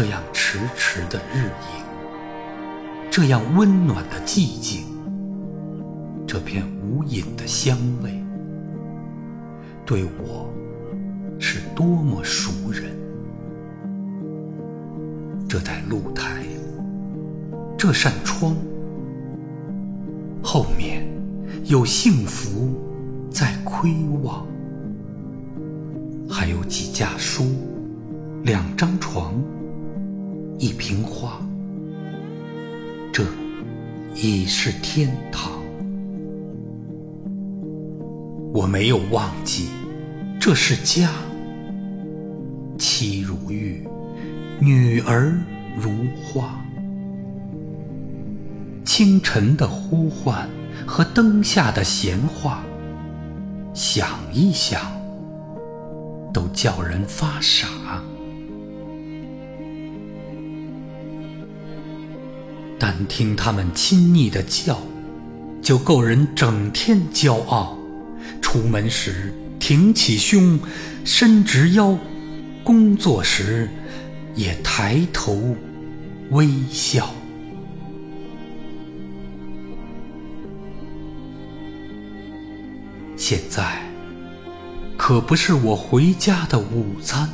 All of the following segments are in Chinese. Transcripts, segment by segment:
这样迟迟的日影，这样温暖的寂静，这片无垠的香味，对我是多么熟人。这台露台，这扇窗，后面有幸福在窥望，还有几架书，两张床。一瓶花，这已是天堂。我没有忘记，这是家。妻如玉，女儿如花。清晨的呼唤和灯下的闲话，想一想，都叫人发傻。单听他们亲昵的叫，就够人整天骄傲。出门时挺起胸，伸直腰；工作时也抬头微笑。现在可不是我回家的午餐，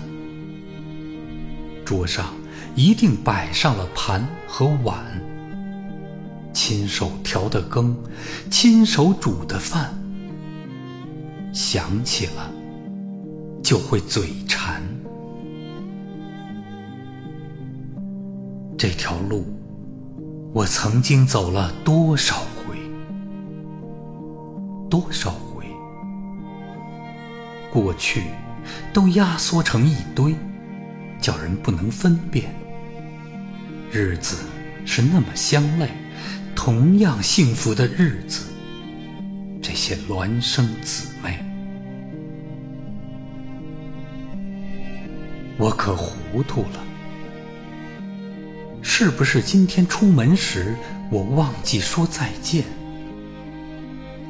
桌上一定摆上了盘和碗。亲手调的羹，亲手煮的饭，想起了就会嘴馋。这条路，我曾经走了多少回？多少回？过去都压缩成一堆，叫人不能分辨。日子是那么相类。同样幸福的日子，这些孪生姊妹，我可糊涂了。是不是今天出门时我忘记说再见？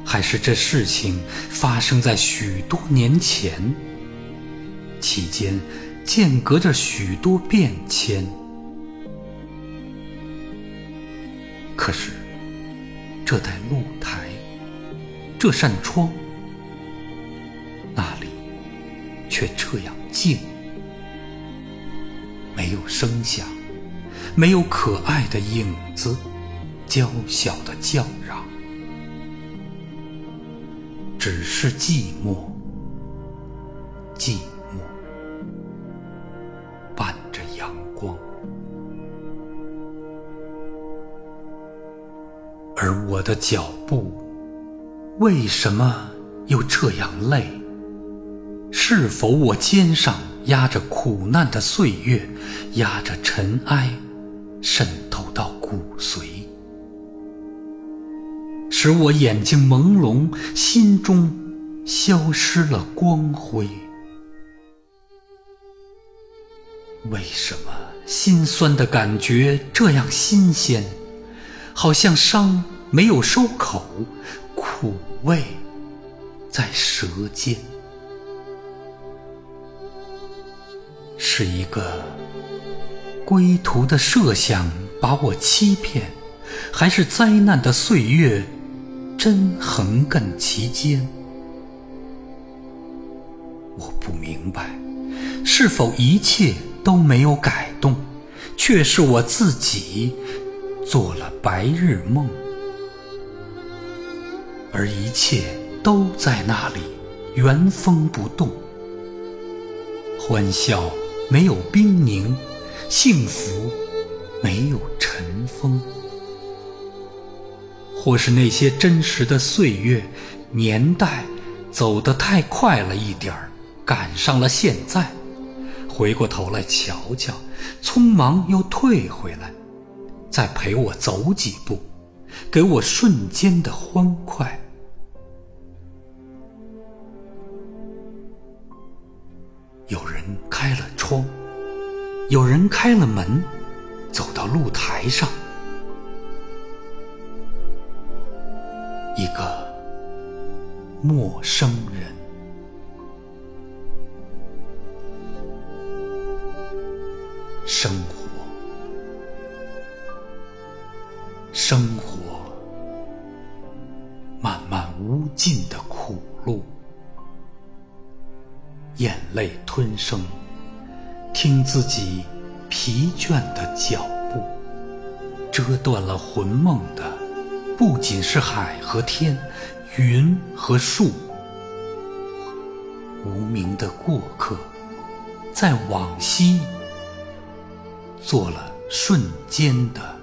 还是这事情发生在许多年前？期间间隔着许多变迁？可是，这台露台，这扇窗，那里却这样静，没有声响，没有可爱的影子，娇小的叫嚷，只是寂寞，寂我的脚步，为什么又这样累？是否我肩上压着苦难的岁月，压着尘埃，渗透到骨髓，使我眼睛朦胧，心中消失了光辉？为什么心酸的感觉这样新鲜？好像伤没有收口，苦味在舌尖。是一个归途的设想把我欺骗，还是灾难的岁月真横亘其间？我不明白，是否一切都没有改动，却是我自己。做了白日梦，而一切都在那里原封不动。欢笑没有冰凝，幸福没有尘封，或是那些真实的岁月年代走得太快了一点儿，赶上了现在。回过头来瞧瞧，匆忙又退回来。再陪我走几步，给我瞬间的欢快。有人开了门走到露台上一个陌生人生活生活漫漫无尽的苦路眼泪吞声听自己疲倦的脚步，折断了魂梦的不仅是海和天，云和树，无名的过客，在往昔做了瞬间的。